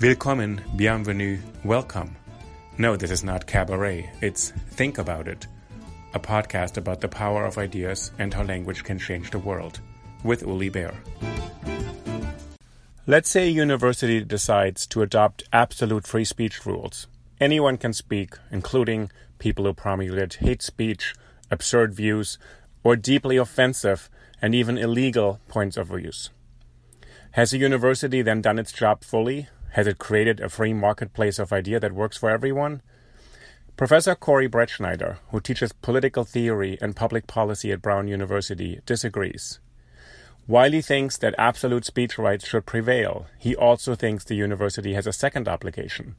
Willkommen, bienvenue, welcome. No, this is not cabaret, it's Think About It, a podcast about the power of ideas and how language can change the world, with Uli Baer. Let's say a university decides to adopt absolute free speech rules. Anyone can speak, including people who promulgate hate speech, absurd views, or deeply offensive and even illegal points of views. Has a university then done its job fully? Has it created a free marketplace of idea that works for everyone? Professor Corey Brettschneider, who teaches political theory and public policy at Brown University, disagrees. While he thinks that absolute speech rights should prevail, he also thinks the university has a second obligation.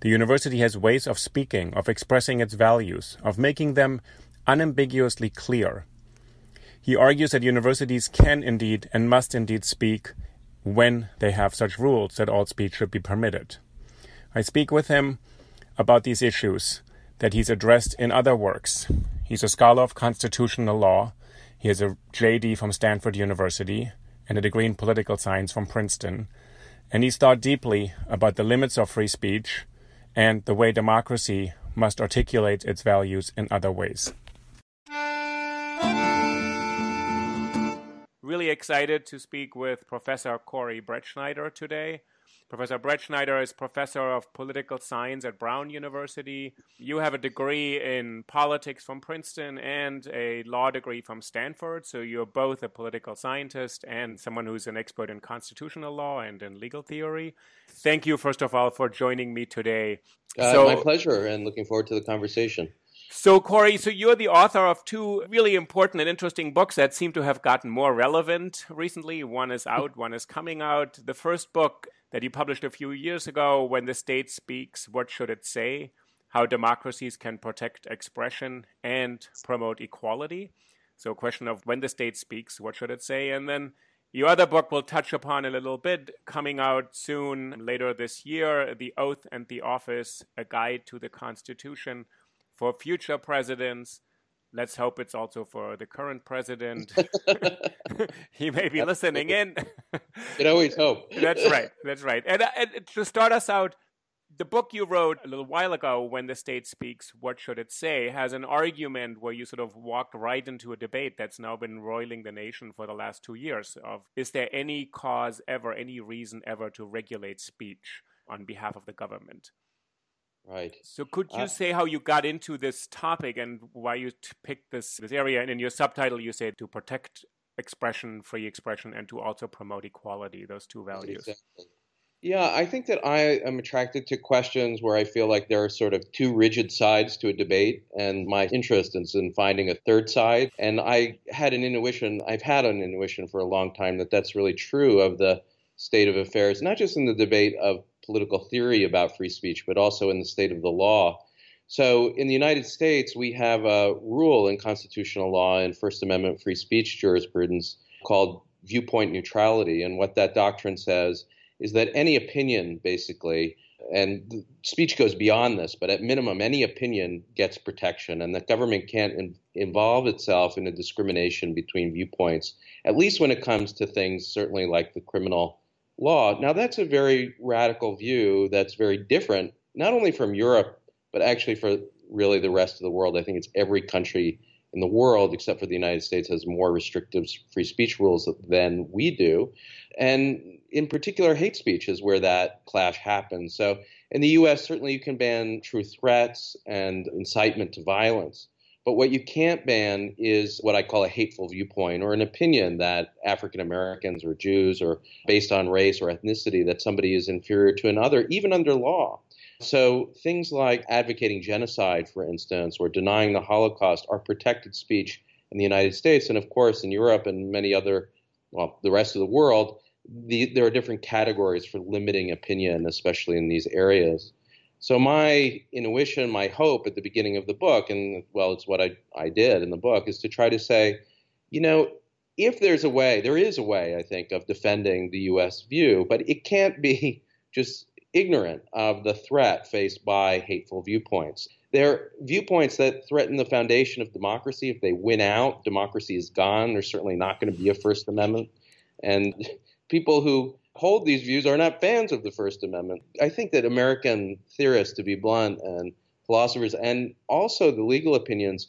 The university has ways of speaking, of expressing its values, of making them unambiguously clear. He argues that universities can indeed and must indeed speak when they have such rules that all speech should be permitted. I speak with him about these issues that he's addressed in other works. He's a scholar of constitutional law. He has a JD from Stanford University and a degree in political science from Princeton. And he's thought deeply about the limits of free speech and the way democracy must articulate its values in other ways. Really excited to speak with Professor Corey Brettschneider today. Professor Brettschneider is professor of political science at Brown University. You have a degree in politics from Princeton and a law degree from Stanford. So you're both a political scientist and someone who's an expert in constitutional law and in legal theory. Thank you, first of all, for joining me today. Uh, so, my pleasure, and looking forward to the conversation. So, Corey, so you're the author of two really important and interesting books that seem to have gotten more relevant recently. One is out, one is coming out. The first book that you published a few years ago, When the State Speaks, What Should It Say? How Democracies Can Protect Expression and Promote Equality. So, a question of when the state speaks, what should it say? And then your other book we'll touch upon a little bit, coming out soon, later this year The Oath and the Office A Guide to the Constitution for Future Presidents. Let's hope it's also for the current president. he may be listening in. Can always hope. That's right. That's right. And, uh, and to start us out, the book you wrote a little while ago, When the State Speaks, What Should It Say, has an argument where you sort of walked right into a debate that's now been roiling the nation for the last two years of is there any cause ever, any reason ever to regulate speech on behalf of the government? Right. So could you Uh, say how you got into this topic and why you t- picked this, this area? And in your subtitle, you say to protect expression, free expression, and to also promote equality, those two values. Exactly. Yeah, I think that I am attracted to questions where I feel like there are sort of two rigid sides to a debate, and my interest is in finding a third side. And I had an intuition, I've had an intuition for a long time that that's really true of the state of affairs, not just in the debate of political theory about free speech, but also in the state of the law. So in the United States, we have a rule in constitutional law and First Amendment free speech jurisprudence called viewpoint neutrality. And what that doctrine says is that any opinion, basically, and speech goes beyond this, but at minimum, any opinion gets protection, and the government can't in, involve itself in a discrimination between viewpoints, at least when it comes to things certainly like the criminal law. Now, that's a very radical view that's very different, not only from Europe, but actually for really the rest of the world. I think it's every country in the world, except for the United States, has more restrictive free speech rules than we do. And in particular, hate speech is where that clash happens. So in the US, certainly you can ban true threats and incitement to violence. But what you can't ban is what I call a hateful viewpoint or an opinion that African Americans or Jews or based on race or ethnicity that somebody is inferior to another, even under law. So things like advocating genocide, for instance, or denying the Holocaust are protected speech in the United States. And of course, in Europe and many other, well, the rest of the world, the, there are different categories for limiting opinion, especially in these areas. So my intuition, my hope at the beginning of the book, and well, it's what I, I did in the book, is to try to say, you know, if there's a way, there is a way, I think, of defending the U.S. view, but it can't be just ignorant of the threat faced by hateful viewpoints. They're viewpoints that threaten the foundation of democracy. If they win out, democracy is gone. There's certainly not going to be a First Amendment. And people who hold these views are not fans of the First Amendment. I think that American theorists, to be blunt, and philosophers, and also the legal opinions,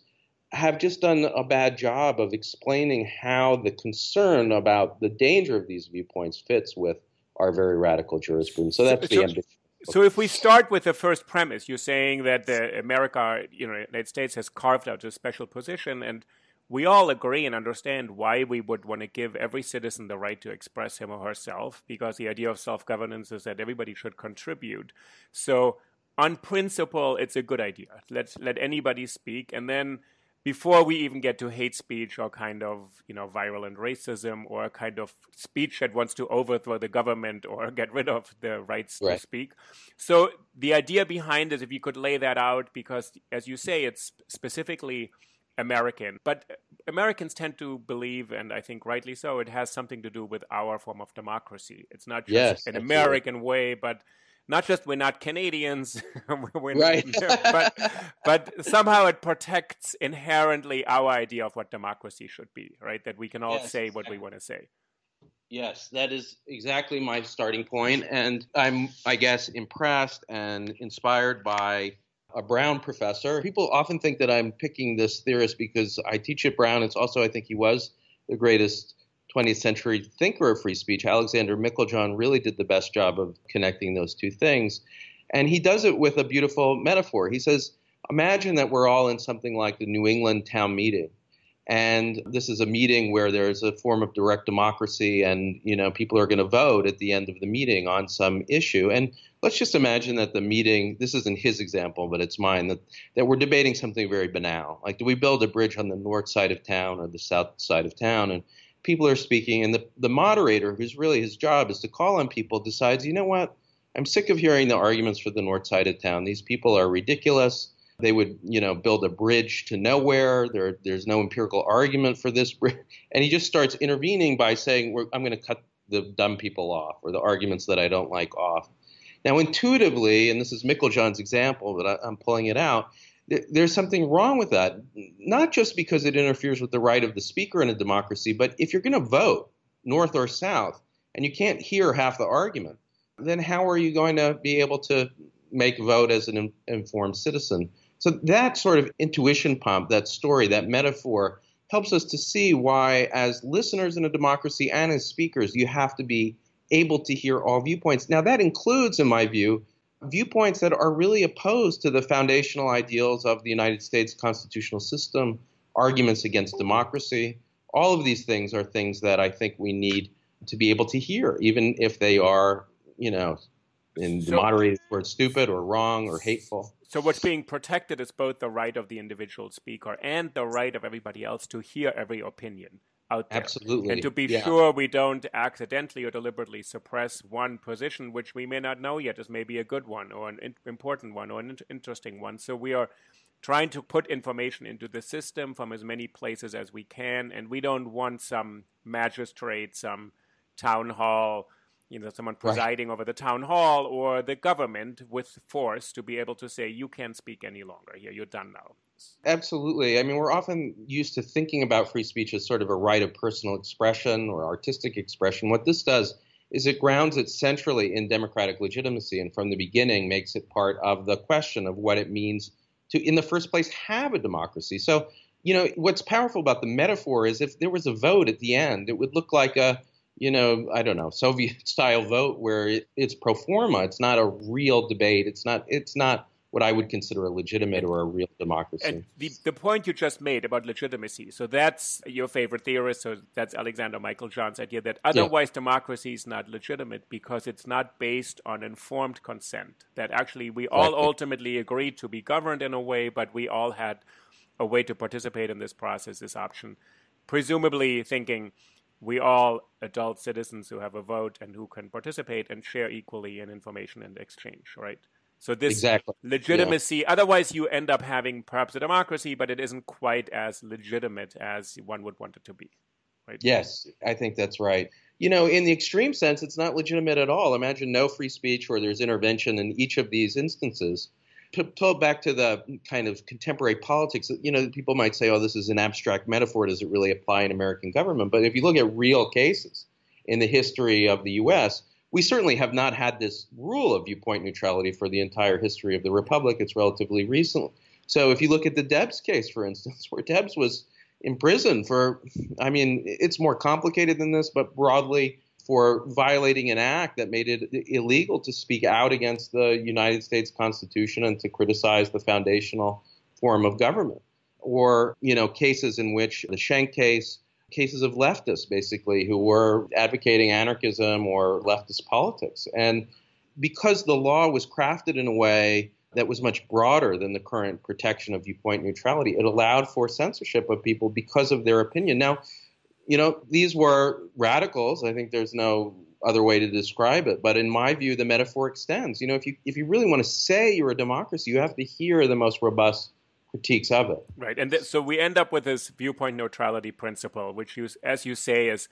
have just done a bad job of explaining how the concern about the danger of these viewpoints fits with our very radical jurisprudence. So that's the ambition. So if we start with the first premise, you're saying that the America, you know, United States has carved out a special position and we all agree and understand why we would want to give every citizen the right to express him or herself, because the idea of self governance is that everybody should contribute. So, on principle, it's a good idea. Let's let anybody speak, and then before we even get to hate speech or kind of you know virulent racism or a kind of speech that wants to overthrow the government or get rid of the rights right. to speak so the idea behind is if you could lay that out because as you say it's specifically American. But uh, Americans tend to believe, and I think rightly so, it has something to do with our form of democracy. It's not just yes, an absolutely. American way, but not just we're not Canadians, we're right? but but somehow it protects inherently our idea of what democracy should be, right? That we can all yes, say what we want to say. Yes, that is exactly my starting point, and I'm, I guess, impressed and inspired by a Brown professor. People often think that I'm picking this theorist because I teach at Brown. It's also, I think, he was the greatest 20th century thinker of free speech. Alexander Meiklejohn really did the best job of connecting those two things. And he does it with a beautiful metaphor. He says, Imagine that we're all in something like the New England town meeting and this is a meeting where there's a form of direct democracy and you know people are going to vote at the end of the meeting on some issue and let's just imagine that the meeting this isn't his example but it's mine that, that we're debating something very banal like do we build a bridge on the north side of town or the south side of town and people are speaking and the, the moderator who's really his job is to call on people decides you know what i'm sick of hearing the arguments for the north side of town these people are ridiculous they would, you know, build a bridge to nowhere. There, there's no empirical argument for this bridge. And he just starts intervening by saying, I'm going to cut the dumb people off or the arguments that I don't like off. Now, intuitively, and this is Meiklejohn's example, but I, am pulling it out, there's something wrong with that. Not just because it interferes with the right of the speaker in a democracy, but if you're going to vote, north or south, and you can't hear half the argument, then how are you going to be able to make a vote as an informed citizen? So that sort of intuition pump, that story, that metaphor, helps us to see why, as listeners in a democracy and as speakers, you have to be able to hear all viewpoints. Now, that includes, in my view, viewpoints that are really opposed to the foundational ideals of the United States constitutional system, arguments against democracy. All of these things are things that I think we need to be able to hear, even if they are, you know, in so, the moderated word stupid or wrong or hateful. So what's being protected is both the right of the individual speaker and the right of everybody else to hear every opinion out there. Absolutely. And to be yeah. sure we don't accidentally or deliberately suppress one position which we may not know yet is maybe a good one or an in- important one or an in- interesting one. So we are trying to put information into the system from as many places as we can and we don't want some magistrate, some town hall you know, someone presiding right. over the town hall or the government with force to be able to say, you can't speak any longer here, you're done now. Absolutely. I mean, we're often used to thinking about free speech as sort of a right of personal expression or artistic expression. What this does is it grounds it centrally in democratic legitimacy and from the beginning makes it part of the question of what it means to, in the first place, have a democracy. So, you know, what's powerful about the metaphor is if there was a vote at the end, it would look like a you know, I don't know, Soviet style vote where it, it's pro forma. It's not a real debate. It's not. It's not what I would consider a legitimate or a real democracy. And the, the point you just made about legitimacy, so that's your favorite theorist, so that's Alexander Meiklejohn's idea that otherwise yeah. democracy is not legitimate because it's not based on informed consent. That actually we all right. ultimately agreed to be governed in a way, but we all had a way to participate in this process, this option, presumably thinking we all adult citizens who have a vote and who can participate and share equally in information and exchange, right? So this exactly. legitimacy. Yeah. Otherwise, you end up having perhaps a democracy, but it isn't quite as legitimate as one would want it to be. Right? Yes, I think that's right. You know, in the extreme sense, it's not legitimate at all. Imagine no free speech or there's intervention in each of these instances. Told back to the kind of contemporary politics, you know, people might say, oh, this is an abstract metaphor. Does it really apply in American government? But if you look at real cases in the history of the U.S., we certainly have not had this rule of viewpoint neutrality for the entire history of the republic. It's relatively recent. So if you look at the Debs case, for instance, where Debs was imprisoned for, I mean, it's more complicated than this, but broadly for violating an act that made it illegal to speak out against the United States Constitution and to criticize the foundational form of government. Or, you know, cases in which the Schenck case, cases of leftists basically who were advocating anarchism or leftist politics. And because the law was crafted in a way that was much broader than the current protection of viewpoint neutrality, it allowed for censorship of people because of their opinion. Now, you know, these were radicals. I think there's no other way to describe it. But in my view, the metaphor extends. You know, if you if you really want to say you're a democracy, you have to hear the most robust critiques of it. Right, and th- so we end up with this viewpoint neutrality principle, which, you, as you say, is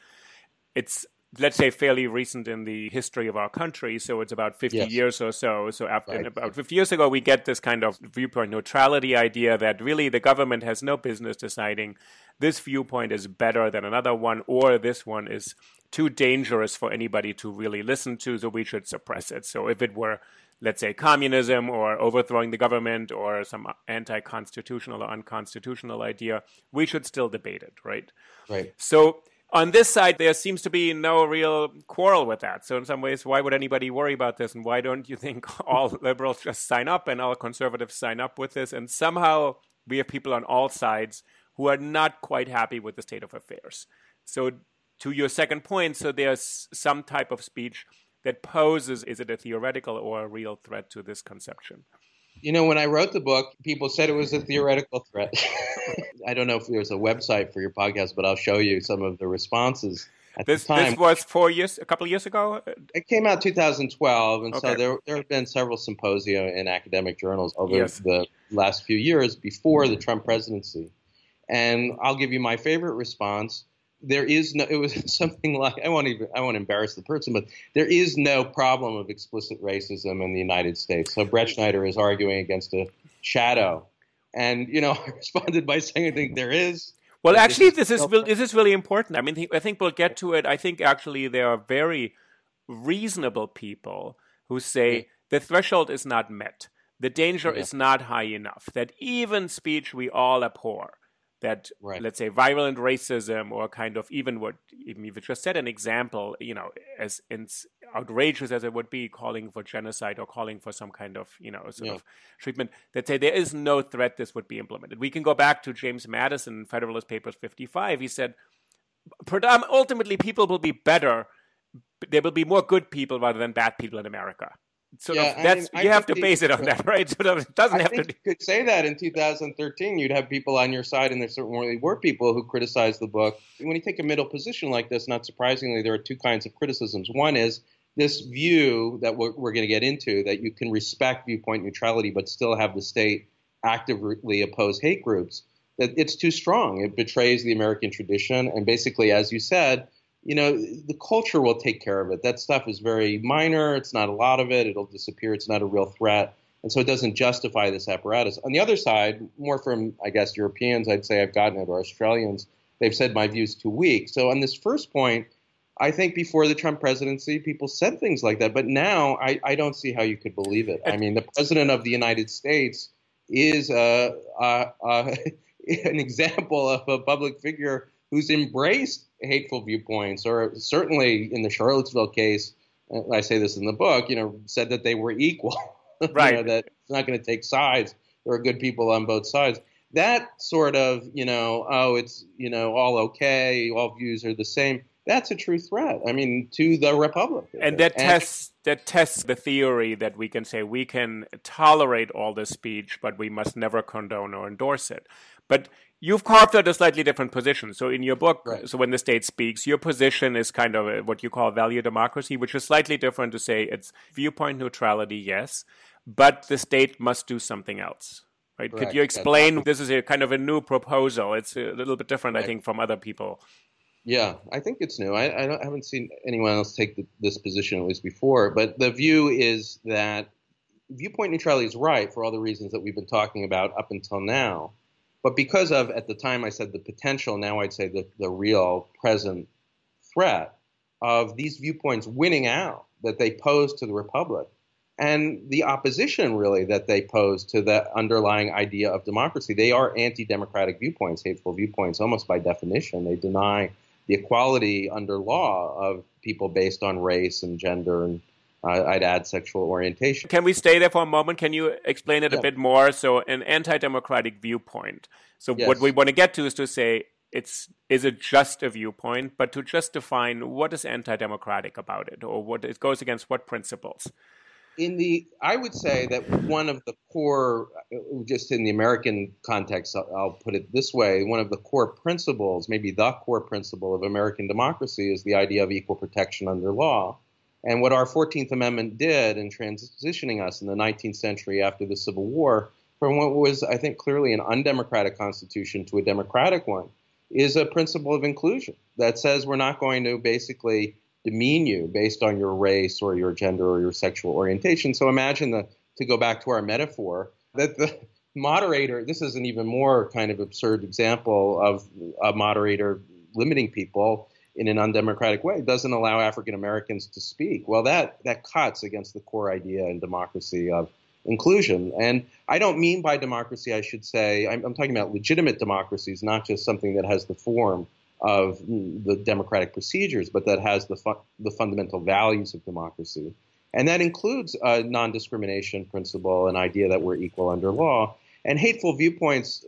it's let's say fairly recent in the history of our country so it's about 50 yes. years or so so after right. about 50 years ago we get this kind of viewpoint neutrality idea that really the government has no business deciding this viewpoint is better than another one or this one is too dangerous for anybody to really listen to so we should suppress it so if it were let's say, communism or overthrowing the government or some anti constitutional or unconstitutional idea, we should still debate it, right? Right. So, on this side, there seems to be no real quarrel with that. So, in some ways, why would anybody worry about this? And why don't you think all liberals just sign up and all conservatives sign up with this? And somehow we have people on all sides who are not quite happy with the state of affairs. So, to your second point, so there's some type of speech that poses is it a theoretical or a real threat to this conception? You know, when I wrote the book, people said it was a theoretical threat. I don't know if there's a website for your podcast, but I'll show you some of the responses. At this, the time. this was four years, a couple of years ago. It came out 2012, and okay. so there there have been several symposia in academic journals over yes. the last few years before the mm-hmm. Trump presidency. And I'll give you my favorite response, there is no it was something like I won't even I won't embarrass the person, but there is no problem of explicit racism in the United States. So Brettschneider is arguing against a shadow. And you know, I responded by saying I think there is. Well, actually, this is this is really important. I mean, I think we'll get to it. I think actually there are very reasonable people who say the threshold is not met. The danger yeah. is not high enough. That even speech we all abhor that right. let's say violent racism or kind of even what even if you just set an example you know as outrageous as it would be calling for genocide or calling for some kind of you know sort yeah. of treatment that say there is no threat this would be implemented we can go back to james madison federalist papers 55 he said ultimately people will be better there will be more good people rather than bad people in america sort yeah, of that's I mean, you have to base it on that, right? Sort of it doesn't I have to. Be. You could say that in 2013, you'd have people on your side, and there certainly were people who criticized the book. When you take a middle position like this, not surprisingly, there are two kinds of criticisms. One is this view that we're, we're going to get into that you can respect viewpoint neutrality but still have the state actively oppose hate groups. That it's too strong. It betrays the American tradition, and basically, as you said you know, the culture will take care of it. That stuff is very minor. It's not a lot of it. It'll disappear. It's not a real threat. And so it doesn't justify this apparatus. On the other side, more from, I guess, Europeans, I'd say I've gotten it, or Australians, they've said my view's too weak. So on this first point, I think before the Trump presidency, people said things like that. But now I, I don't see how you could believe it. I mean, the president of the United States is a, a, a, an example of a public figure who's embraced hateful viewpoints, or certainly in the Charlottesville case, I say this in the book, you know, said that they were equal. Right. you know, that it's not going to take sides. There are good people on both sides. That sort of, you know, oh, it's, you know, all okay, all views are the same. That's a true threat. I mean, to the republic. And that and, tests that tests the theory that we can say we can tolerate all this speech, but we must never condone or endorse it. But you've carved out a slightly different position. So in your book, right. so when the state speaks, your position is kind of a, what you call value democracy, which is slightly different to say it's viewpoint neutrality, yes, but the state must do something else. Right? Correct. Could you explain? This is a kind of a new proposal. It's a little bit different, right. I think, from other people. Yeah, I think it's new. I, I, I haven't seen anyone else take the, this position at least before. But the view is that viewpoint neutrality is right for all the reasons that we've been talking about up until now. But because of, at the time I said the potential, now I'd say the, the real present threat of these viewpoints winning out that they pose to the Republic and the opposition really that they pose to the underlying idea of democracy. They are anti democratic viewpoints, hateful viewpoints, almost by definition. They deny the equality under law of people based on race and gender and uh, I'd add sexual orientation. Can we stay there for a moment? Can you explain it yeah. a bit more? So, an anti-democratic viewpoint. So, yes. what we want to get to is to say it's is it just a viewpoint, but to just define what is anti-democratic about it, or what it goes against what principles. In the, I would say that one of the core, just in the American context, I'll, I'll put it this way: one of the core principles, maybe the core principle of American democracy, is the idea of equal protection under law and what our 14th Amendment did in transitioning us in the 19th century after the Civil War from what was, I think, clearly an undemocratic constitution to a democratic one is a principle of inclusion that says we're not going to basically demean you based on your race or your gender or your sexual orientation. So imagine to go back to our metaphor, that the moderator, this is an even more kind of absurd example of a moderator limiting people in an undemocratic way doesn't allow African Americans to speak. Well, that that cuts against the core idea in democracy of inclusion. And I don't mean by democracy, I should say, I'm, I'm talking about legitimate democracies, not just something that has the form of the democratic procedures, but that has the fu- the fundamental values of democracy. And that includes a non-discrimination principle, an idea that we're equal under law. And hateful viewpoints,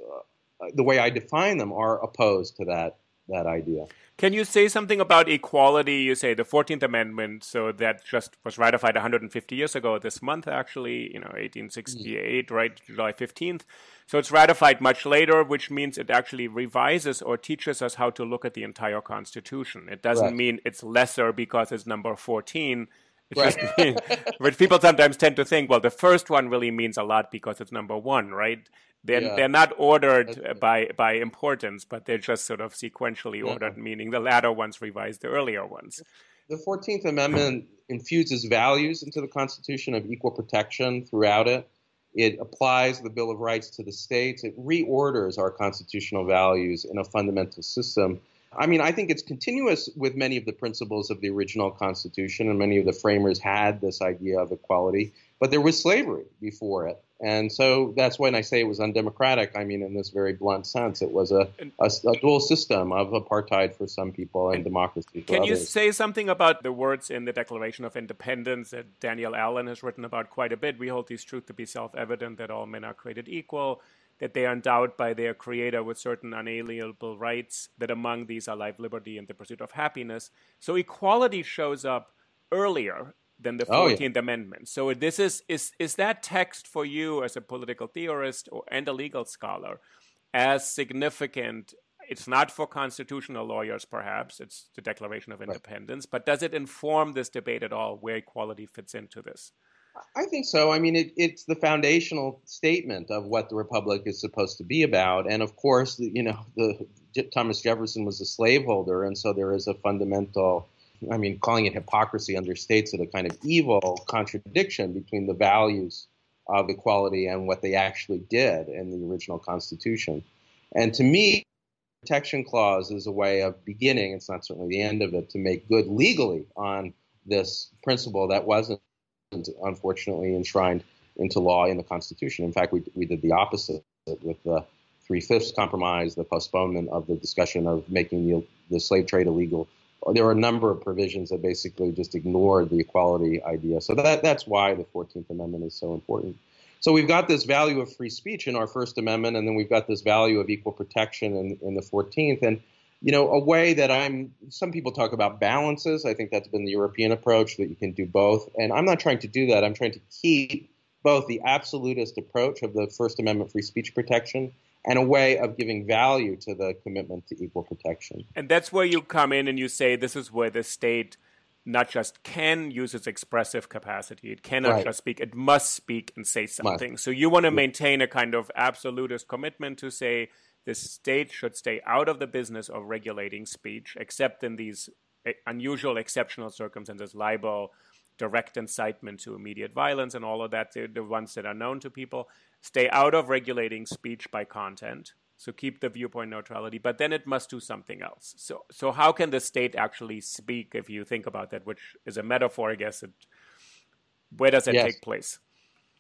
uh, the way I define them, are opposed to that that idea. Can you say something about equality? You say the 14th Amendment, so that just was ratified 150 years ago this month, actually, you know, 1868, mm-hmm. right, July 15th. So it's ratified much later, which means it actually revises or teaches us how to look at the entire Constitution. It doesn't right. mean it's lesser because it's number 14. Right. means, but people sometimes tend to think, well, the first one really means a lot because it's number one, right? They're, yeah. they're not ordered by, by importance, but they're just sort of sequentially yeah. ordered, meaning the latter ones revise the earlier ones. The 14th Amendment infuses values into the Constitution of equal protection throughout it. It applies the Bill of Rights to the states. It reorders our constitutional values in a fundamental system. I mean, I think it's continuous with many of the principles of the original Constitution, and many of the framers had this idea of equality, but there was slavery before it. And so that's when I say it was undemocratic. I mean, in this very blunt sense, it was a, a, a dual system of apartheid for some people and, and democracy for Can others. you say something about the words in the Declaration of Independence that Danielle Allen has written about quite a bit? We hold these truths to be self evident that all men are created equal, that they are endowed by their creator with certain unalienable rights, that among these are life, liberty, and the pursuit of happiness. So equality shows up earlier than the 14th oh, yeah. Amendment. So this is is is that text for you as a political theorist or and a legal scholar as significant it's not for constitutional lawyers, perhaps. It's the Declaration of Independence. Right. But does it inform this debate at all where equality fits into this? I think so. I mean, it, it's the foundational statement of what the republic is supposed to be about. And of course, you know, the, Thomas Jefferson was a slaveholder, and so there is a fundamental I mean, calling it hypocrisy understates it, a kind of evil contradiction between the values of equality and what they actually did in the original Constitution. And to me, the protection clause is a way of beginning, it's not certainly the end of it, to make good legally on this principle that wasn't unfortunately enshrined into law in the Constitution. In fact, we, we did the opposite with the Three Fifths Compromise, the postponement of the discussion of making the, the slave trade illegal there were a number of provisions that basically just ignored the equality idea. So that that's why the Fourteenth Amendment is so important. So we've got this value of free speech in our First Amendment, and then we've got this value of equal protection in, in the 14th. And you know, a way that I'm, some people talk about balances. I think that's been the European approach that you can do both. And I'm not trying to do that. I'm trying to keep both the absolutist approach of the First Amendment free speech protection and a way of giving value to the commitment to equal protection. And that's where you come in and you say this is where the state not just can use its expressive capacity, it cannot right. just speak, it must speak and say something. Must. So you want to maintain a kind of absolutist commitment to say the state should stay out of the business of regulating speech, except in these eh, unusual, exceptional circumstances, libel, direct incitement to immediate violence, and all of that, the, the ones that are known to people. Stay out of regulating speech by content. So keep the viewpoint neutrality, but then it must do something else. So, so how can the state actually speak? If you think about that, which is a metaphor, I guess. It, where does that yes. take place?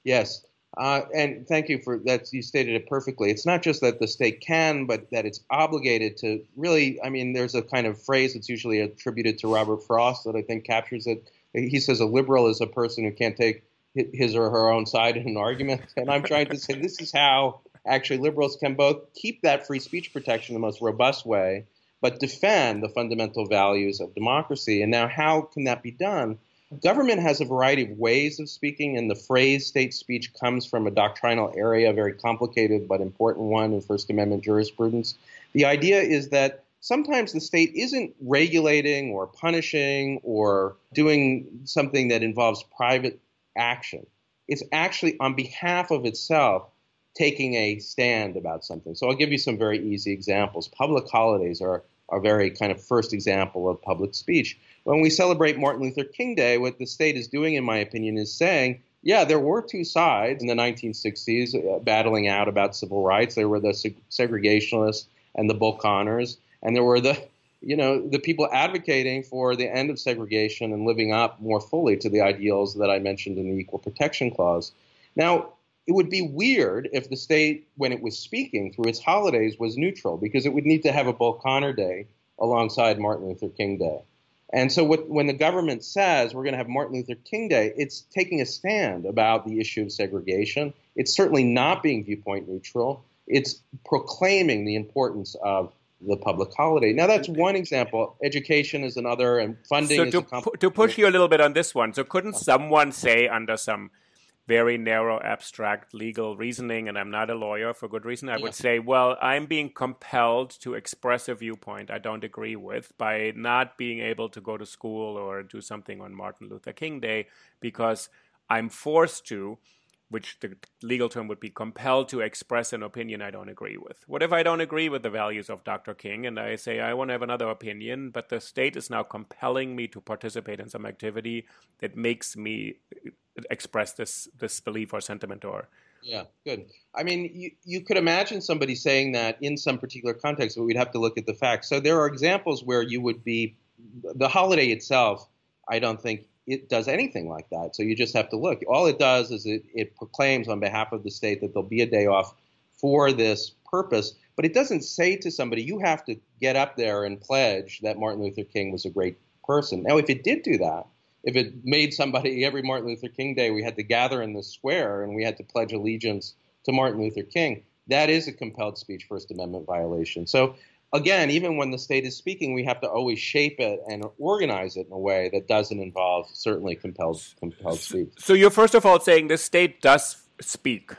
Yes. Uh, and thank you for that. You stated it perfectly. It's not just that the state can, but that it's obligated to really. I mean, there's a kind of phrase that's usually attributed to Robert Frost that I think captures it. He says a liberal is a person who can't take his or her own side in an argument. And I'm trying to say this is how actually liberals can both keep that free speech protection the most robust way, but defend the fundamental values of democracy. And now, how can that be done? Government has a variety of ways of speaking, and the phrase state speech comes from a doctrinal area, a very complicated but important one in First Amendment jurisprudence. The idea is that sometimes the state isn't regulating or punishing or doing something that involves private action. It's actually on behalf of itself taking a stand about something. So I'll give you some very easy examples. Public holidays are a very kind of first example of public speech when we celebrate Martin Luther King Day, what the state is doing, in my opinion, is saying, yeah, there were two sides in the 1960s uh, battling out about civil rights. There were the seg- segregationists and the Bull Connors, and there were the you know the people advocating for the end of segregation and living up more fully to the ideals that I mentioned in the Equal Protection Clause. Now, it would be weird if the state, when it was speaking through its holidays, was neutral because it would need to have a Bull Connor Day alongside Martin Luther King Day. And so, what, when the government says we're going to have Martin Luther King Day, it's taking a stand about the issue of segregation. It's certainly not being viewpoint neutral. It's proclaiming the importance of the public holiday. Now, that's one example. Education is another, and funding so to, to push you a little bit on this one, so couldn't uh-huh. someone say under some very narrow, abstract legal reasoning, and I'm not a lawyer for good reason, I yeah. would say, well, I'm being compelled to express a viewpoint I don't agree with by not being able to go to school or do something on Martin Luther King Day because I'm forced to, which the legal term would be compelled to express an opinion I don't agree with. What if I don't agree with the values of Dr. King and I say I want to have another opinion, but the state is now compelling me to participate in some activity that makes me express this this belief or sentiment or? Yeah good. I mean you, you could imagine somebody saying that in some particular context but we'd have to look at the facts. So there are examples where you would be the holiday itself i don't think it does anything like that. So you just have to look. All it does is it, it proclaims on behalf of the state that there'll be a day off for this purpose but it doesn't say to somebody you have to get up there and pledge that martin luther king was a great person. Now if it did do that if it made somebody every Martin Luther King Day, we had to gather in the square and we had to pledge allegiance to Martin Luther King. That is a compelled speech First Amendment violation. So again, even when the state is speaking, we have to always shape it and organize it in a way that doesn't involve certainly compelled compelled speech. So you're first of all saying the state does speak.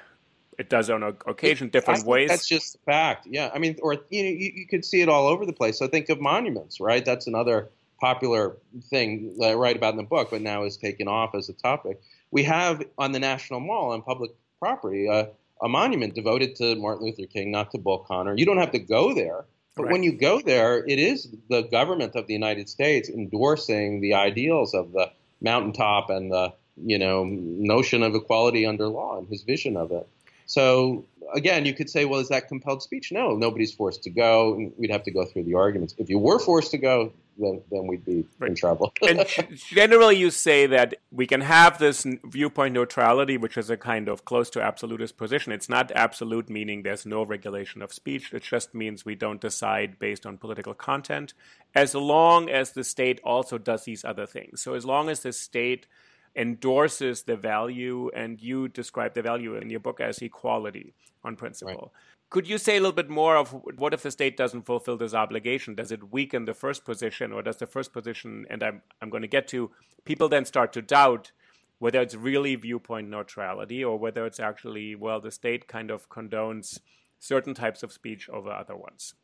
It does on occasion, different ways. That's just a fact. Yeah, I mean, or you know, you, you could see it all over the place. So think of monuments, right? That's another popular thing that I write about in the book, but now is taken off as a topic. We have on the National Mall on public property uh, a monument devoted to Martin Luther King, not to Bull Connor. You don't have to go there, but right. when you go there, it is the government of the United States endorsing the ideals of the mountaintop and the you know notion of equality under law and his vision of it. So again, you could say, well, is that compelled speech? No, nobody's forced to go. We'd have to go through the arguments. If you were forced to go, then, then we'd be right. in trouble. and generally, you say that we can have this viewpoint neutrality, which is a kind of close to absolutist position. It's not absolute, meaning there's no regulation of speech. It just means we don't decide based on political content, as long as the state also does these other things. So, as long as the state endorses the value, and you describe the value in your book as equality on principle. Right. Could you say a little bit more of what if the state doesn't fulfill this obligation? Does it weaken the first position, or does the first position, and I'm, I'm going to get to, people then start to doubt whether it's really viewpoint neutrality or whether it's actually, well, the state kind of condones certain types of speech over other ones?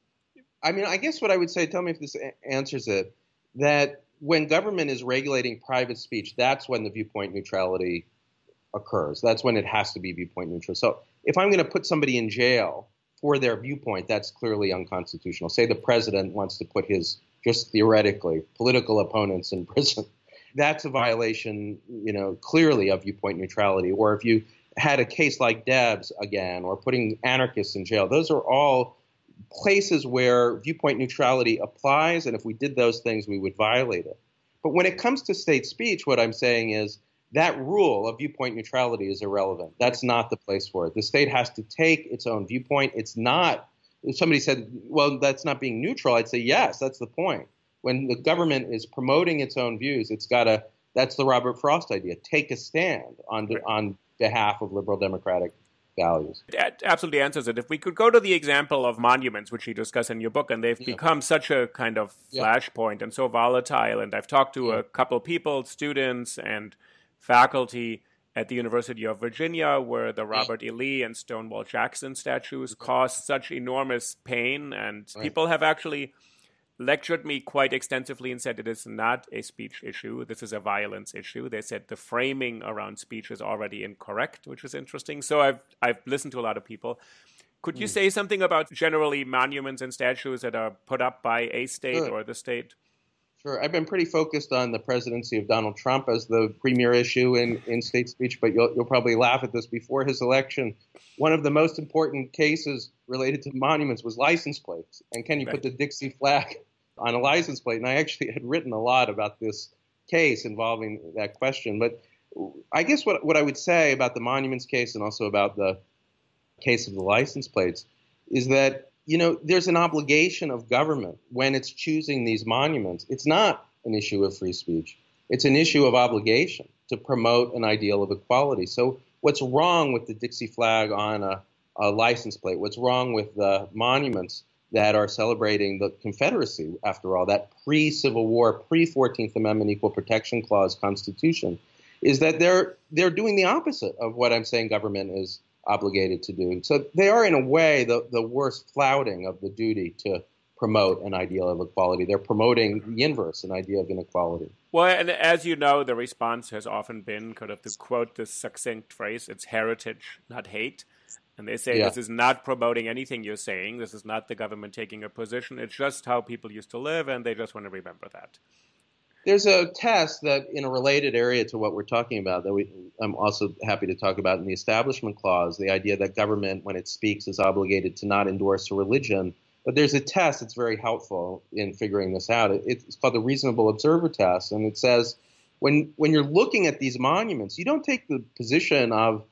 I mean, I guess what I would say, tell me if this answers it, that when government is regulating private speech, that's when the viewpoint neutrality occurs. That's when it has to be viewpoint neutral. So if I'm going to put somebody in jail for their viewpoint, that's clearly unconstitutional. Say the president wants to put his, just theoretically, political opponents in prison. That's a violation, you know, clearly of viewpoint neutrality. Or if you had a case like Debs again, or putting anarchists in jail, those are all places where viewpoint neutrality applies, and if we did those things, we would violate it. But when it comes to state speech, what I'm saying is that rule of viewpoint neutrality is irrelevant. That's not the place for it. The state has to take its own viewpoint. It's not, if somebody said, well, that's not being neutral, I'd say, yes, that's the point. When the government is promoting its own views, it's got to, that's the Robert Frost idea, take a stand on, right. on behalf of liberal democratic values. That absolutely answers it. If we could go to the example of monuments, which you discuss in your book, and they've yeah. become such a kind of flashpoint yeah. and so volatile. And I've talked to yeah. a couple people, students and faculty at the University of Virginia, where the Robert E. Lee and Stonewall Jackson statues caused such enormous pain, and right. people have actually lectured me quite extensively and said it is not a speech issue. This is a violence issue. They said the framing around speech is already incorrect, which is interesting. So I've I've listened to a lot of people. Could you mm. say something about generally monuments and statues that are put up by a state sure. or the state? Sure. I've been pretty focused on the presidency of Donald Trump as the premier issue in, in state speech, but you'll, you'll probably laugh at this. Before his election, one of the most important cases related to monuments was license plates. And can you right. put the Dixie flag on a license plate. And I actually had written a lot about this case involving that question. But I guess what, what I would say about the monuments case and also about the case of the license plates is that, you know, there's an obligation of government when it's choosing these monuments. It's not an issue of free speech. It's an issue of obligation to promote an ideal of equality. So what's wrong with the Dixie flag on a, a license plate? What's wrong with the monuments that are celebrating the Confederacy, after all, that pre Civil War, pre 14th Amendment Equal Protection Clause Constitution, is that they're, they're doing the opposite of what I'm saying government is obligated to do. So they are, in a way, the, the worst flouting of the duty to promote an ideal of equality. They're promoting the inverse, an idea of inequality. Well, and as you know, the response has often been kind of to quote this succinct phrase it's heritage, not hate. And they say yeah. this is not promoting anything you're saying. This is not the government taking a position. It's just how people used to live, and they just want to remember that. There's a test that, in a related area to what we're talking about, that we, I'm also happy to talk about in the Establishment Clause the idea that government, when it speaks, is obligated to not endorse a religion. But there's a test that's very helpful in figuring this out. It's called the Reasonable Observer Test, and it says when, when you're looking at these monuments, you don't take the position of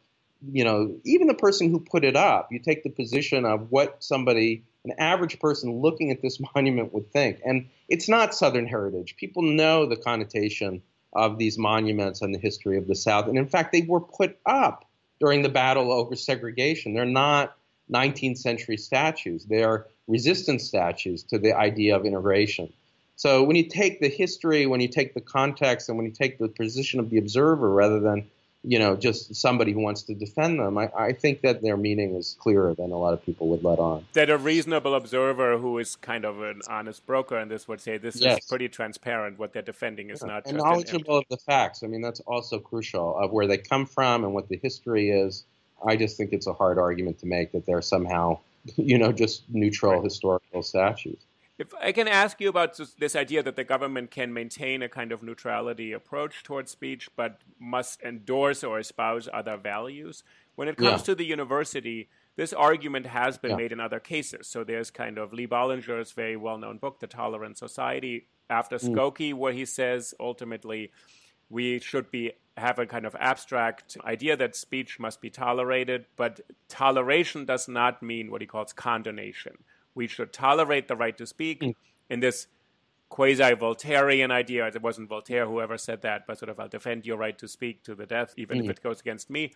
you know, even the person who put it up, you take the position of what somebody, an average person looking at this monument would think. And it's not Southern heritage. People know the connotation of these monuments and the history of the South. And in fact, they were put up during the battle over segregation. They're not 19th century statues, they are resistance statues to the idea of integration. So when you take the history, when you take the context, and when you take the position of the observer rather than you know, just somebody who wants to defend them. I, I, think that their meaning is clearer than a lot of people would let on. That a reasonable observer who is kind of an honest broker and this would say this yes. is pretty transparent. What they're defending is yeah. not and knowledgeable of the facts. I mean, that's also crucial of where they come from and what the history is. I just think it's a hard argument to make that they're somehow, you know, just neutral right. historical statues. If I can ask you about this, this, idea that the government can maintain a kind of neutrality approach towards speech, but must endorse or espouse other values. When it comes yeah. to the university, this argument has been yeah. made in other cases. So there's kind of Lee Bollinger's very well known book, The Tolerant Society, after mm. Skokie, where he says ultimately we should be have a kind of abstract idea that speech must be tolerated, but toleration does not mean what he calls condonation we should tolerate the right to speak mm. in this quasi Voltairean idea. It wasn't Voltaire who ever said that, but sort of I'll defend your right to speak to the death, even mm-hmm. if it goes against me.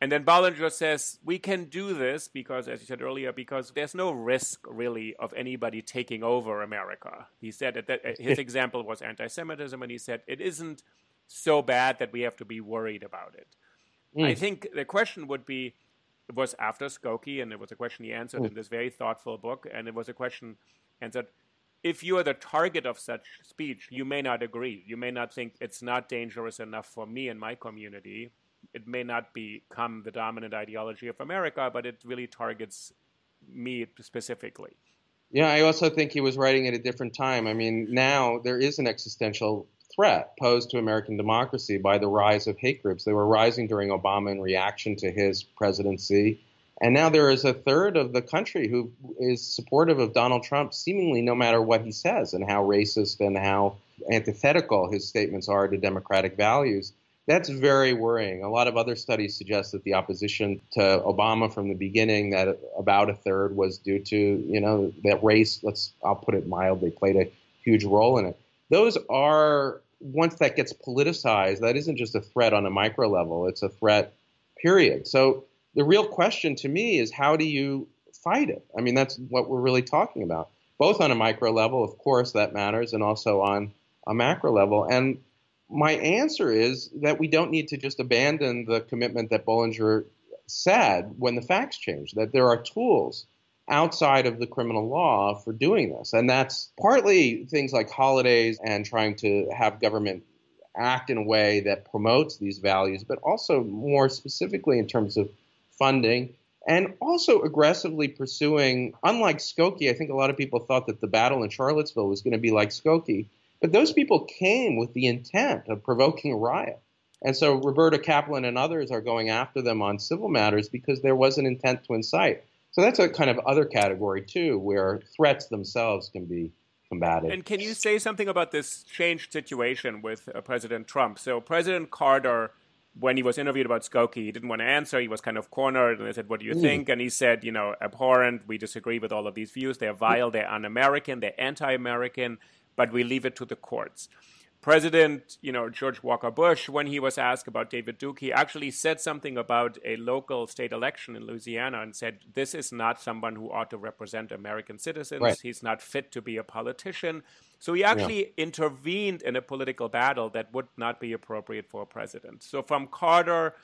And then Bollinger says, we can do this because, as you said earlier, because there's no risk really of anybody taking over America. He said that his example was anti Semitism, and he said it isn't so bad that we have to be worried about it. Mm. I think the question would be it was after Skokie, and it was a question he answered mm. in this very thoughtful book, and it was a question answered if you are the target of such speech, you may not agree. You may not think it's not dangerous enough for me and my community. It may not become the dominant ideology of America, but it really targets me specifically. Yeah, I also think he was writing at a different time. I mean, now there is an existential threat posed to American democracy by the rise of hate groups. They were rising during Obama in reaction to his presidency. And now there is a third of the country who is supportive of Donald Trump, seemingly no matter what he says and how racist and how antithetical his statements are to democratic values. That's very worrying. A lot of other studies suggest that the opposition to Obama from the beginning, that about a third was due to, you know, that race, let's, I'll put it mildly, played a huge role in it. Those are, once that gets politicized, that isn't just a threat on a micro level, it's a threat, period. So the real question to me is how do you fight it? I mean, that's what we're really talking about, both on a micro level, of course, that matters, and also on a macro level. And my answer is that we don't need to just abandon the commitment that Bollinger said when the facts change, that there are tools outside of the criminal law for doing this. And that's partly things like holidays and trying to have government act in a way that promotes these values, but also more specifically in terms of funding, and also aggressively pursuing, unlike Skokie, I think a lot of people thought that the battle in Charlottesville was going to be like Skokie, but those people came with the intent of provoking a riot. And so Roberta Kaplan and others are going after them on civil matters because there was an intent to incite. So that's a kind of other category too, where threats themselves can be combated. And can you say something about this changed situation with uh, President Trump? So President Carter when he was interviewed about Skokie, he didn't want to answer. He was kind of cornered, and they said, "What do you mm. think?" And he said, "You know, abhorrent. We disagree with all of these views. They're vile. They're un-American. They're anti-American. But we leave it to the courts." President, you know, George Walker Bush, when he was asked about David Duke, he actually said something about a local state election in Louisiana and said, This is not someone who ought to represent American citizens. Right. He's not fit to be a politician. So he actually yeah. intervened in a political battle that would not be appropriate for a president. So from Carter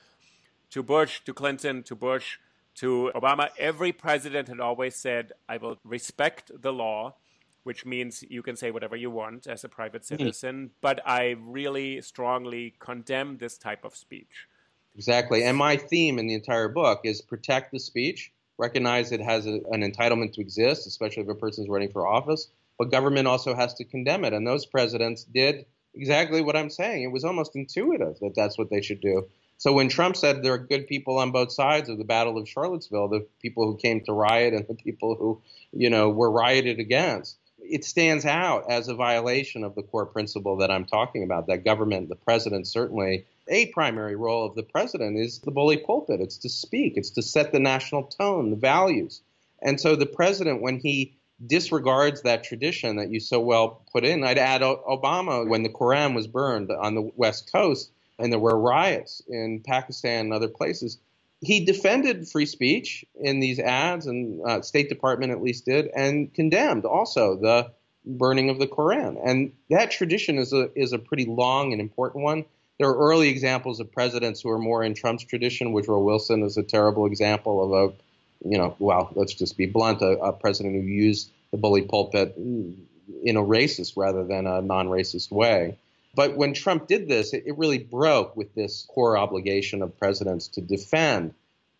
to Bush to Clinton to Bush to Obama, every president had always said, I will respect the law which means you can say whatever you want as a private mm-hmm. citizen, mm-hmm. but I really strongly condemn this type of speech. Exactly. And my theme in the entire book is protect the speech, recognize it has a, an entitlement to exist, especially if a person is running for office, but government also has to condemn it. And those presidents did exactly what I'm saying. It was almost intuitive that that's what they should do. So when Trump said there are good people on both sides of the Battle of Charlottesville, the people who came to riot and the people who, you know, were rioted against, it stands out as a violation of the core principle that I'm talking about that government, the president, certainly a primary role of the president is the bully pulpit. It's to speak, it's to set the national tone, the values. And so the president, when he disregards that tradition that you so well put in, I'd add Obama when the Koran was burned on the West Coast and there were riots in Pakistan and other places he defended free speech in these ads, and uh, State Department at least did, and condemned also the burning of the Koran. And that tradition is a is a pretty long and important one. There are early examples of presidents who are more in Trump's tradition. Woodrow Wilson is a terrible example of a, you know, well, let's just be blunt, a, a president who used the bully pulpit in a racist rather than a non-racist way. But when Trump did this, it, it really broke with this core obligation of presidents to defend.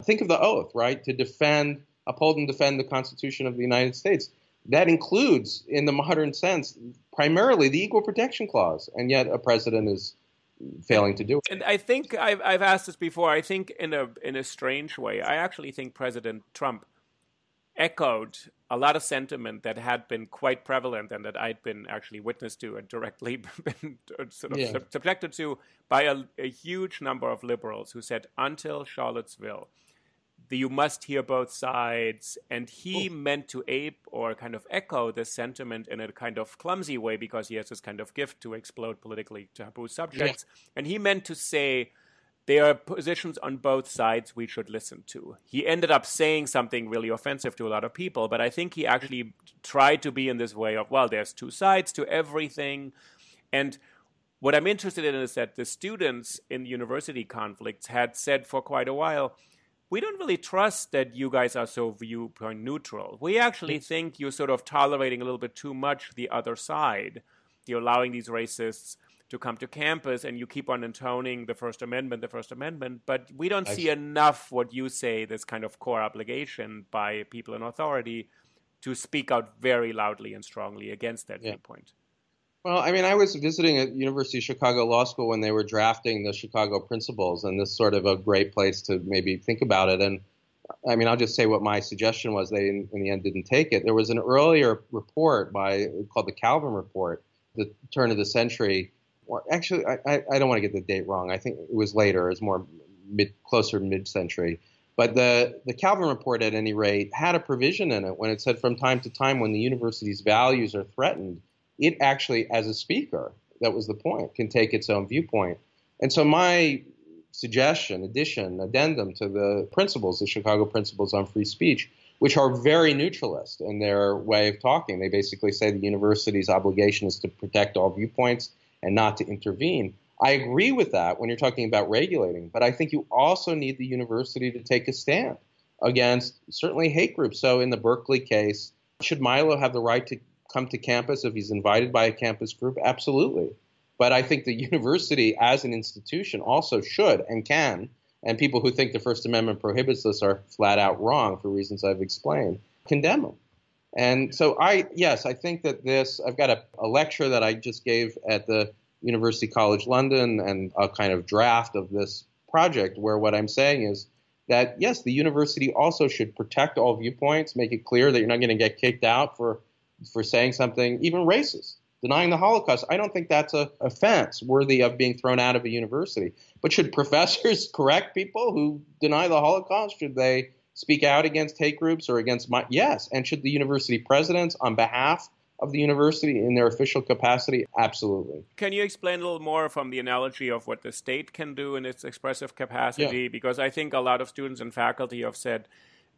Think of the oath, right? To defend, uphold, and defend the Constitution of the United States. That includes, in the modern sense, primarily the Equal Protection Clause, and yet a president is failing to do it. And I think I've, I've asked this before. I think in a in a strange way, I actually think President Trump echoed a lot of sentiment that had been quite prevalent and that I'd been actually witness to and directly been uh, sort of yeah. sub- subjected to by a, a, huge number of liberals who said, until Charlottesville, you must hear both sides. And he oh. meant to ape or kind of echo this sentiment in a kind of clumsy way because he has this kind of gift to explode politically taboo subjects. Yeah. And he meant to say, there are positions on both sides we should listen to. He ended up saying something really offensive to a lot of people, but I think he actually tried to be in this way of, well, there's two sides to everything. And what I'm interested in is that the students in university conflicts had said for quite a while, we don't really trust that you guys are so viewpoint neutral. We actually think you're sort of tolerating a little bit too much the other side. You're allowing these racists to come to campus and you keep on intoning the First Amendment, the First Amendment, but we don't see, see enough what you say, this kind of core obligation by people in authority to speak out very loudly and strongly against that yeah. viewpoint. Well, I mean, I was visiting at University of Chicago Law School when they were drafting the Chicago Principles, and this sort of a great place to maybe think about it. And I mean, I'll just say what my suggestion was. They, in, in the end, didn't take it. There was an earlier report by called the Kalven Report, the turn of the century. Or actually, I, I don't want to get the date wrong. I think it was later. It was more mid, closer mid-century. But the, the Kalven report, at any rate, had a provision in it when it said from time to time when the university's values are threatened, it actually, as a speaker, that was the point, can take its own viewpoint. And so my suggestion, addition, addendum to the principles, the Chicago Principles on Free Speech, which are very neutralist in their way of talking. They basically say the university's obligation is to protect all viewpoints and not to intervene. I agree with that when you're talking about regulating, but I think you also need the university to take a stand against certainly hate groups. So in the Berkeley case, should Milo have the right to come to campus if he's invited by a campus group? Absolutely. But I think the university as an institution also should and can, and people who think the First Amendment prohibits this are flat out wrong for reasons I've explained, condemn them. And so I, yes, I think that this, I've got a, a lecture that I just gave at the University College London and a kind of draft of this project where what I'm saying is that yes, the university also should protect all viewpoints, make it clear that you're not going to get kicked out for for saying something even racist, denying the Holocaust. I don't think that's a offense worthy of being thrown out of a university. But should professors correct people who deny the Holocaust? Should they speak out against hate groups or against my yes? And should the university presidents, on behalf of the university in their official capacity? Absolutely. Can you explain a little more from the analogy of what the state can do in its expressive capacity? Yeah. Because I think a lot of students and faculty have said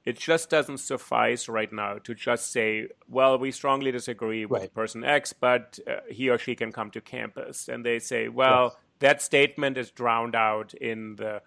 it just doesn't suffice right now to just say, well, we strongly disagree with right. person X, but uh, he or she can come to campus. And they say, well, yes. that statement is drowned out in the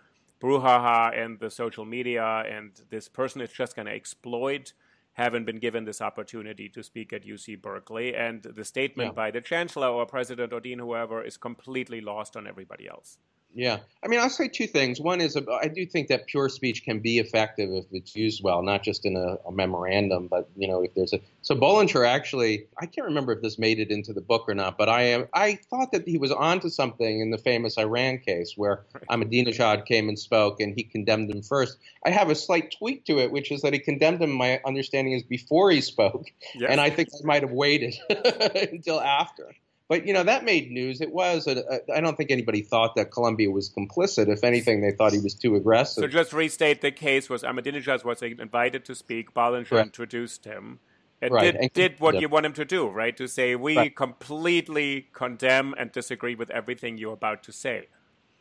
brouhaha and the social media, and this person is just going to exploit having been given this opportunity to speak at UC Berkeley. And the statement yeah. by the chancellor or president or dean, whoever, is completely lost on everybody else. Yeah. I mean, I'll say two things. One is I do think that pure speech can be effective if it's used well, not just in a, a, memorandum, but, you know, if there's a. So Bollinger actually, I can't remember if this made it into the book or not, but I am, I thought that he was onto something in the famous Iran case where Ahmadinejad came and spoke and he condemned him first. I have a slight tweak to it, which is that he condemned him, my understanding is before he spoke. And I think I might have waited until after. But you know that made news. It was. I don't think anybody thought that Columbia was complicit. If anything, they thought he was too aggressive. So just restate the case: was Ahmadinejad was invited to speak. Bollinger right. introduced him. It right. did, and did what you want him to do, right? To say we right. completely condemn and disagree with everything you're about to say.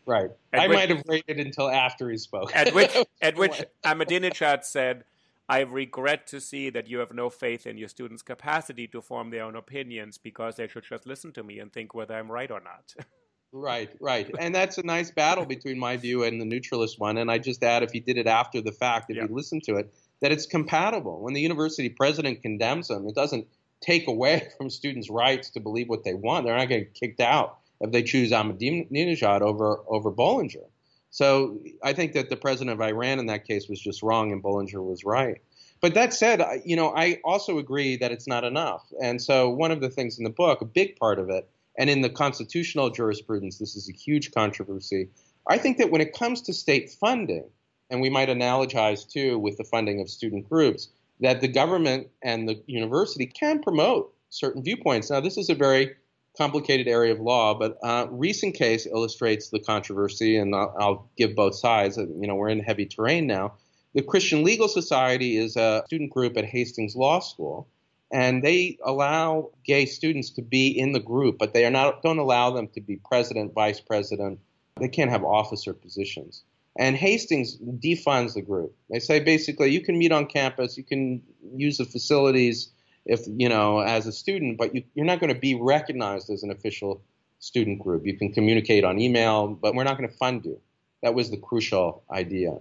Right. At I which, might have waited until after he spoke. At which, at which Ahmadinejad said, I regret to see that you have no faith in your students' capacity to form their own opinions because they should just listen to me and think whether I'm right or not. right, right. And that's a nice battle between my view and the neutralist one. And I just add if he did it after the fact, if yeah. he listened to it, that it's compatible. When the university president condemns them, it doesn't take away from students' rights to believe what they want. They're not getting kicked out if they choose Ahmadinejad over, over Bollinger. So I think that the president of Iran in that case was just wrong and Bollinger was right. But that said, you know, I also agree that it's not enough. And so one of the things in the book, a big part of it, and in the constitutional jurisprudence, this is a huge controversy. I think that when it comes to state funding, and we might analogize too with the funding of student groups, that the government and the university can promote certain viewpoints. Now, this is a very complicated area of law, but uh, recent case illustrates the controversy, and I'll, I'll, give both sides. You know, we're in heavy terrain now. The Christian Legal Society is a student group at Hastings Law School, and they allow gay students to be in the group, but they are not don't allow them to be president, vice president. They can't have officer positions. And Hastings defunds the group. They say basically you can meet on campus, you can use the facilities if you know as a student, but you, you're not going to be recognized as an official student group. You can communicate on email, but we're not going to fund you. That was the crucial idea.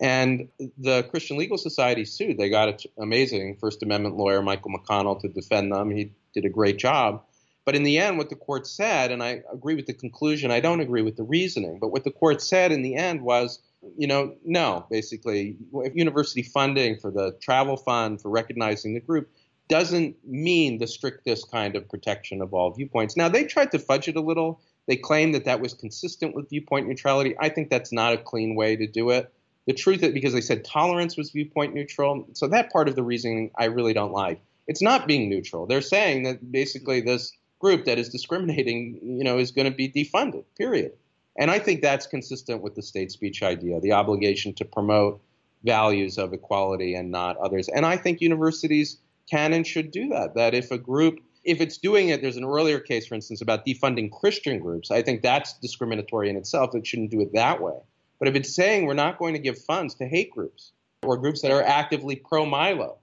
And the Christian Legal Society sued. They got an amazing First Amendment lawyer, Michael McConnell, to defend them. He did a great job. But in the end, what the court said, and I agree with the conclusion, I don't agree with the reasoning, but what the court said in the end was, you know, no, basically, university funding for the travel fund, for recognizing the group, doesn't mean the strictest kind of protection of all viewpoints. Now, they tried to fudge it a little. They claimed that that was consistent with viewpoint neutrality. I think that's not a clean way to do it. The truth is, because they said tolerance was viewpoint neutral, so that part of the reasoning I really don't like. It's not being neutral. They're saying that basically this group that is discriminating, you know, is going to be defunded. Period. And I think that's consistent with the state speech idea, the obligation to promote values of equality and not others. And I think universities can and should do that. That if a group, if it's doing it, there's an earlier case, for instance, about defunding Christian groups. I think that's discriminatory in itself. It shouldn't do it that way. But if it's saying we're not going to give funds to hate groups or groups that are actively pro Milo,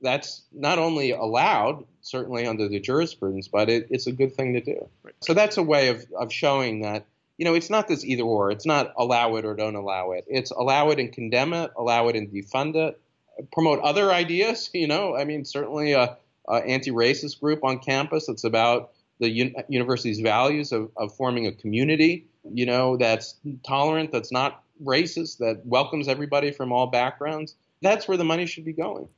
that's not only allowed, certainly under the jurisprudence, but it, it's a good thing to do. Right. So that's a way of, of showing that, you know, it's not this either or. It's not allow it or don't allow it. It's allow it and condemn it, allow it and defund it, promote other ideas. You know, I mean, certainly a, a anti-racist group on campus that's about the un- university's values of, of forming a community, you know, that's tolerant, that's not racist, that welcomes everybody from all backgrounds. That's where the money should be going.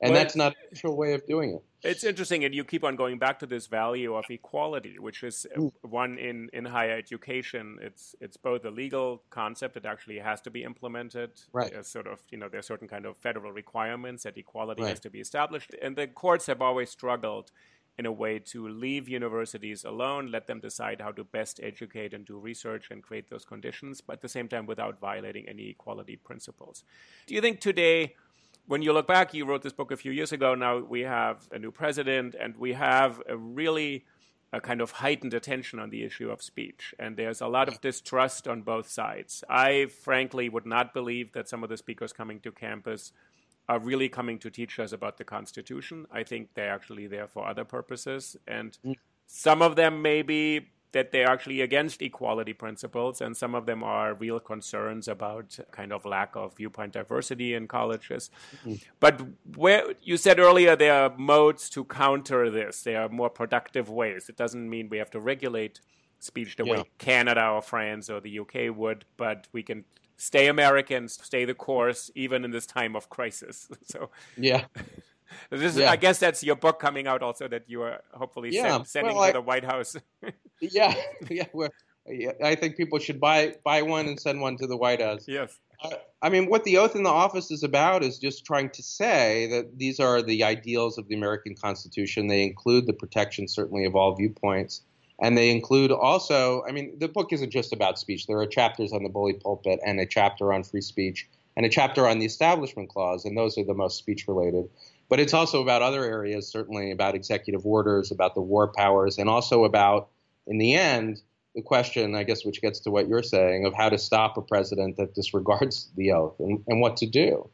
And well, that's not a natural way of doing it. It's interesting, and you keep on going back to this value of equality, which is mm. one in, in higher education. It's it's both a legal concept that actually has to be implemented. Right. As sort of you know there's certain kind of federal requirements that equality right. has to be established, and the courts have always struggled in a way to leave universities alone, let them decide how to best educate and do research and create those conditions, but at the same time without violating any equality principles. Do you think today? When you look back, you wrote this book a few years ago. Now we have a new president, and we have a really a kind of heightened attention on the issue of speech. And there's a lot of distrust on both sides. I frankly would not believe that some of the speakers coming to campus are really coming to teach us about the Constitution. I think they're actually there for other purposes. And mm. some of them maybe that they're actually against equality principles, and some of them are real concerns about kind of lack of viewpoint diversity in colleges. Mm-hmm. But where you said earlier there are modes to counter this. There are more productive ways. It doesn't mean we have to regulate speech the yeah. way Canada or France or the UK would, but we can stay Americans, stay the course, even in this time of crisis. So yeah. This yeah. I guess that's your book coming out also that you are hopefully yeah. send, sending well, to the White House. yeah, yeah. yeah, I think people should buy buy one and send one to the White House. Yes. Uh, I mean, what the oath in the office is about is just trying to say that these are the ideals of the American Constitution. They include the protection, certainly, of all viewpoints. And they include also, I mean, the book isn't just about speech. There are chapters on the bully pulpit and a chapter on free speech and a chapter on the Establishment Clause, and those are the most speech related. But it's also about other areas, certainly about executive orders, about the war powers, and also about, in the end, the question, I guess, which gets to what you're saying of how to stop a president that disregards the oath and, and what to do.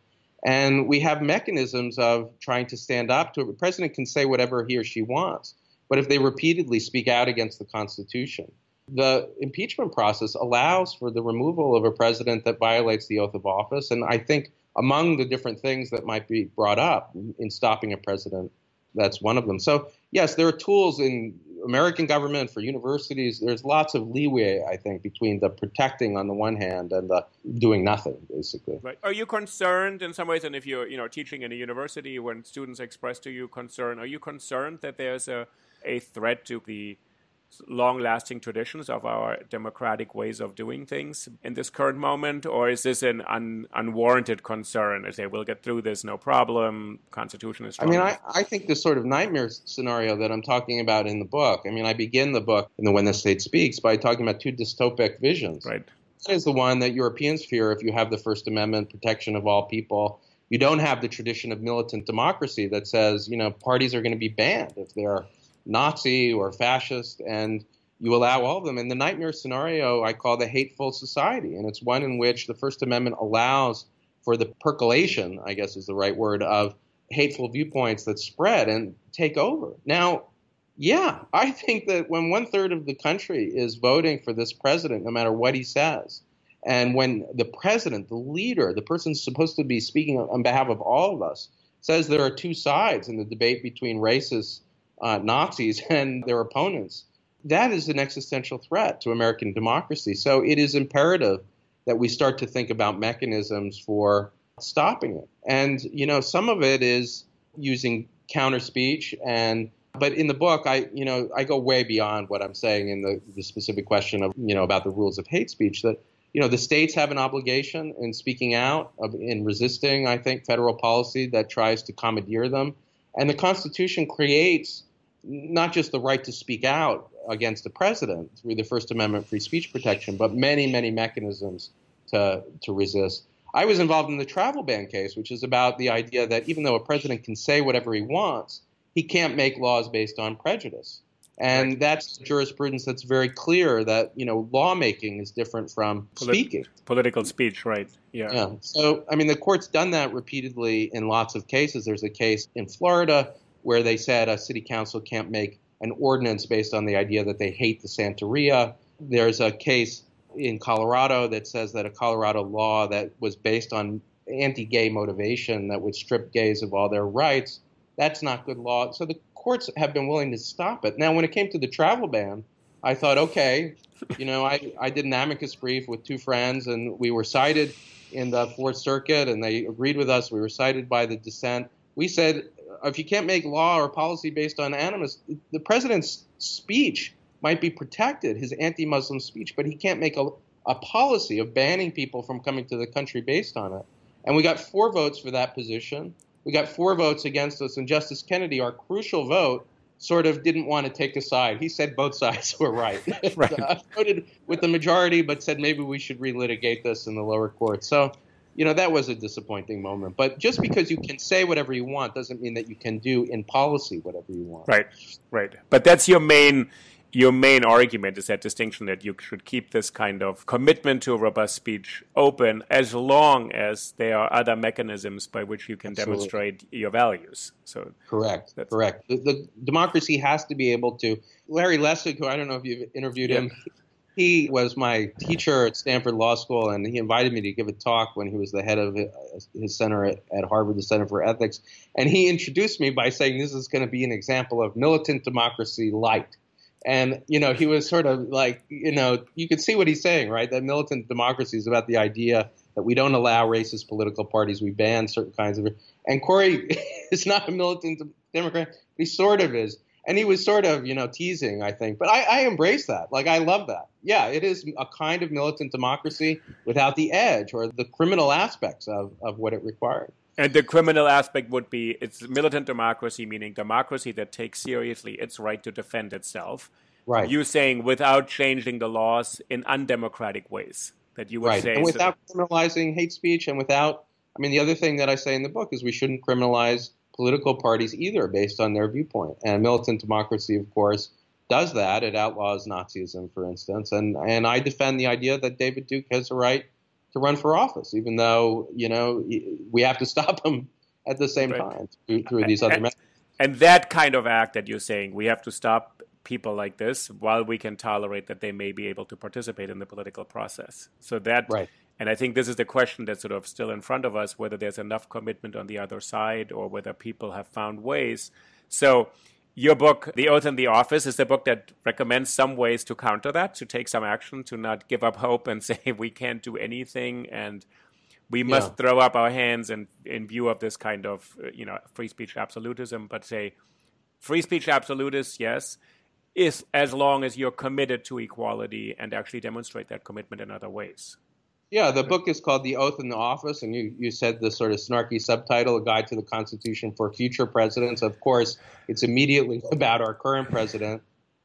And we have mechanisms of trying to stand up to it. The president can say whatever he or she wants, but if they repeatedly speak out against the Constitution, the impeachment process allows for the removal of a president that violates the oath of office. And I think among the different things that might be brought up in stopping a president, that's one of them. So, yes, there are tools in American government for universities. There's lots of leeway, I think, between the protecting on the one hand and the doing nothing, basically. Right. Are you concerned in some ways, and if you're, you know, teaching in a university, when students express to you concern, are you concerned that there's a, a threat to the long lasting traditions of our democratic ways of doing things in this current moment? Or is this an un- unwarranted concern? As they will get through this, no problem. Constitution is strong. I mean, I, I think the sort of nightmare scenario that I'm talking about in the book, I mean, I begin the book in the When the State Speaks by talking about two dystopic visions. Right. is the one that Europeans fear if you have the First Amendment protection of all people. You don't have the tradition of militant democracy that says, you know, parties are going to be banned if they're Nazi or fascist, and you allow all of them. And the nightmare scenario I call the hateful society, and it's one in which the First Amendment allows for the percolation, I guess is the right word, of hateful viewpoints that spread and take over. Now, yeah, I think that when one third of the country is voting for this president, no matter what he says, and when the president, the leader, the person supposed to be speaking on behalf of all of us, says there are two sides in the debate between racist uh, Nazis and their opponents, that is an existential threat to American democracy. So it is imperative that we start to think about mechanisms for stopping it. And, you know, some of it is using counter speech and but in the book i you know i go way beyond what i'm saying in the, the specific question of you know about the rules of hate speech that you know the states have an obligation in speaking out of, in resisting i think federal policy that tries to commandeer them and the constitution creates not just the right to speak out against the president through the first amendment free speech protection but many many mechanisms to to resist i was involved in the travel ban case which is about the idea that even though a president can say whatever he wants he can't make laws based on prejudice. And that's jurisprudence that's very clear that you know lawmaking is different from Polit- speaking. Political speech, right? Yeah. Yeah. So I mean, the court's done that repeatedly in lots of cases. There's a case in Florida where they said a city council can't make an ordinance based on the idea that they hate the Santeria. There's a case in Colorado that says that a Colorado law that was based on anti-gay motivation that would strip gays of all their rights that's not good law. So the courts have been willing to stop it. Now, when it came to the travel ban, I thought, okay, you know, I, I did an amicus brief with two friends, and we were cited in the Fourth Circuit, and they agreed with us. We were cited by the dissent. We said, if you can't make law or policy based on animus, the president's speech might be protected, his anti Muslim speech, but he can't make a, a policy of banning people from coming to the country based on it. And we got four votes for that position we got four votes against us, and Justice Kennedy, our crucial vote, sort of didn't want to take a side. He said both sides were right. right. uh, voted with the majority, but said maybe we should relitigate this in the lower court. So, you know, that was a disappointing moment. But just because you can say whatever you want doesn't mean that you can do in policy whatever you want. Right, right. But that's your main your main argument is that distinction that you should keep this kind of commitment to robust speech open as long as there are other mechanisms by which you can Absolutely. demonstrate your values. So correct, correct. The, the, democracy has to be able to. Larry Lessig, who I don't know if you've interviewed yeah. him, he was my teacher at Stanford Law School, and he invited me to give a talk when he was the head of his center at, Harvard, the Center for Ethics. And he introduced me by saying this is going to be an example of militant democracy light and, you know, he was sort of like, you know, you could see what he's saying, right? That militant democracy is about the idea that we don't allow racist political parties, we ban certain kinds of. And Corey is not a militant Democrat, he sort of is. And he was sort of, you know, teasing, I think. But I, I embrace that. Like, I love that. Yeah, it is a kind of militant democracy without the edge or the criminal aspects of, of what it required. And the criminal aspect would be it's militant democracy, meaning democracy that takes seriously its right to defend itself. Right. You saying without changing the laws in undemocratic ways that you would right. say. And without so criminalizing hate speech and without, I mean, the other thing that I say in the book is we shouldn't criminalize political parties either based on their viewpoint. And militant democracy, of course, does that. It outlaws Nazism, for instance. And, and I defend the idea that David Duke has a right to run for office, even though you know we have to stop him at the same right. time through, through, these other and, methods. And that kind of act that you're saying, we have to stop people like this while we can tolerate that they may be able to participate in the political process. So that, right. And I think this is the question that's sort of still in front of us: whether there's enough commitment on the other side, or whether people have found ways. So your book, The Oath in the Office, is the book that recommends some ways to counter that, to take some action, to not give up hope and say we can't do anything and we must yeah. throw up our hands in, in view of this kind of you know free speech absolutism, but say free speech absolutists, yes, is as long as you're committed to equality and actually demonstrate that commitment in other ways. Yeah, the book is called The Oath in the Office, and you, you said the sort of snarky subtitle, A Guide to the Constitution for Future Presidents. Of course, it's immediately about our current president.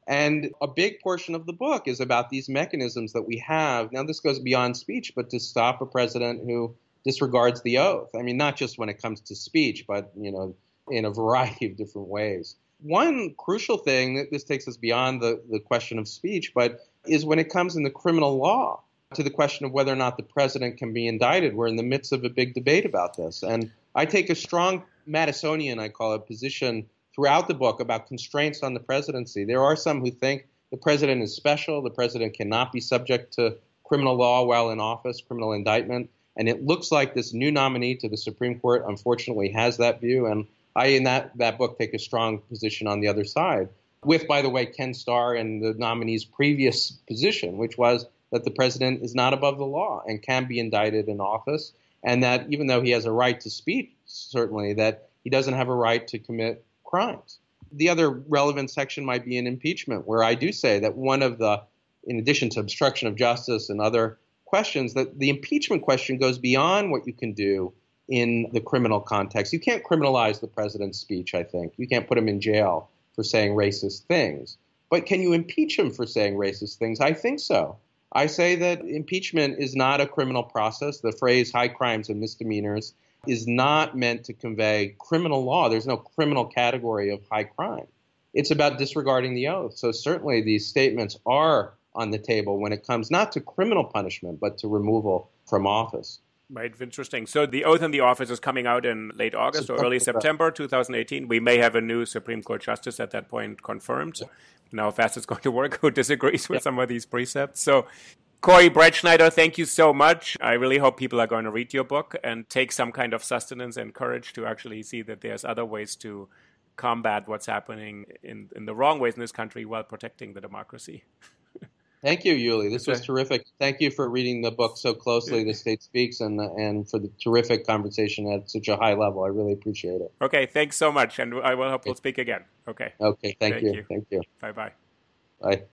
And a big portion of the book is about these mechanisms that we have. Now, this goes beyond speech, but to stop a president who disregards the oath. I mean, not just when it comes to speech, but, you know, in a variety of different ways. One crucial thing that this takes us beyond the, the question of speech, but is when it comes in the criminal law to the question of whether or not the president can be indicted. We're in the midst of a big debate about this. And I take a strong Madisonian, I call it, position throughout the book about constraints on the presidency. There are some who think the president is special, the president cannot be subject to criminal law while in office, criminal indictment. And it looks like this new nominee to the Supreme Court, unfortunately, has that view. And I, in that, that book, take a strong position on the other side, with, by the way, Ken Starr and the nominee's previous position, which was that the president is not above the law and can be indicted in office, and that even though he has a right to speak, certainly, that he doesn't have a right to commit crimes. The other relevant section might be in impeachment, where I do say that one of the, in addition to obstruction of justice and other questions, that the impeachment question goes beyond what you can do in the criminal context. You can't criminalize the president's speech, I think. You can't put him in jail for saying racist things. But can you impeach him for saying racist things? I think so. I say that impeachment is not a criminal process. The phrase high crimes and misdemeanors is not meant to convey criminal law. There's no criminal category of high crime. It's about disregarding the oath. So certainly these statements are on the table when it comes not to criminal punishment, but to removal from office. Right, interesting. So the oath in the office is coming out in late August or early September 2018. We may have a new Supreme Court justice at that point confirmed. Yeah. Now, fast it's going to work, who disagrees with yeah. some of these precepts. So Corey Brettschneider, thank you so much. I really hope people are going to read your book and take some kind of sustenance and courage to actually see that there's other ways to combat what's happening in, in the wrong ways in this country while protecting the democracy. Thank you, Yuli. This was terrific. Thank you for reading the book so closely, The State Speaks, and and for the terrific conversation at such a high level. I really appreciate it. Okay, thanks so much, and I will hope we'll speak again. Okay. Okay, thank, thank you. you. Thank you. Bye-bye. Bye.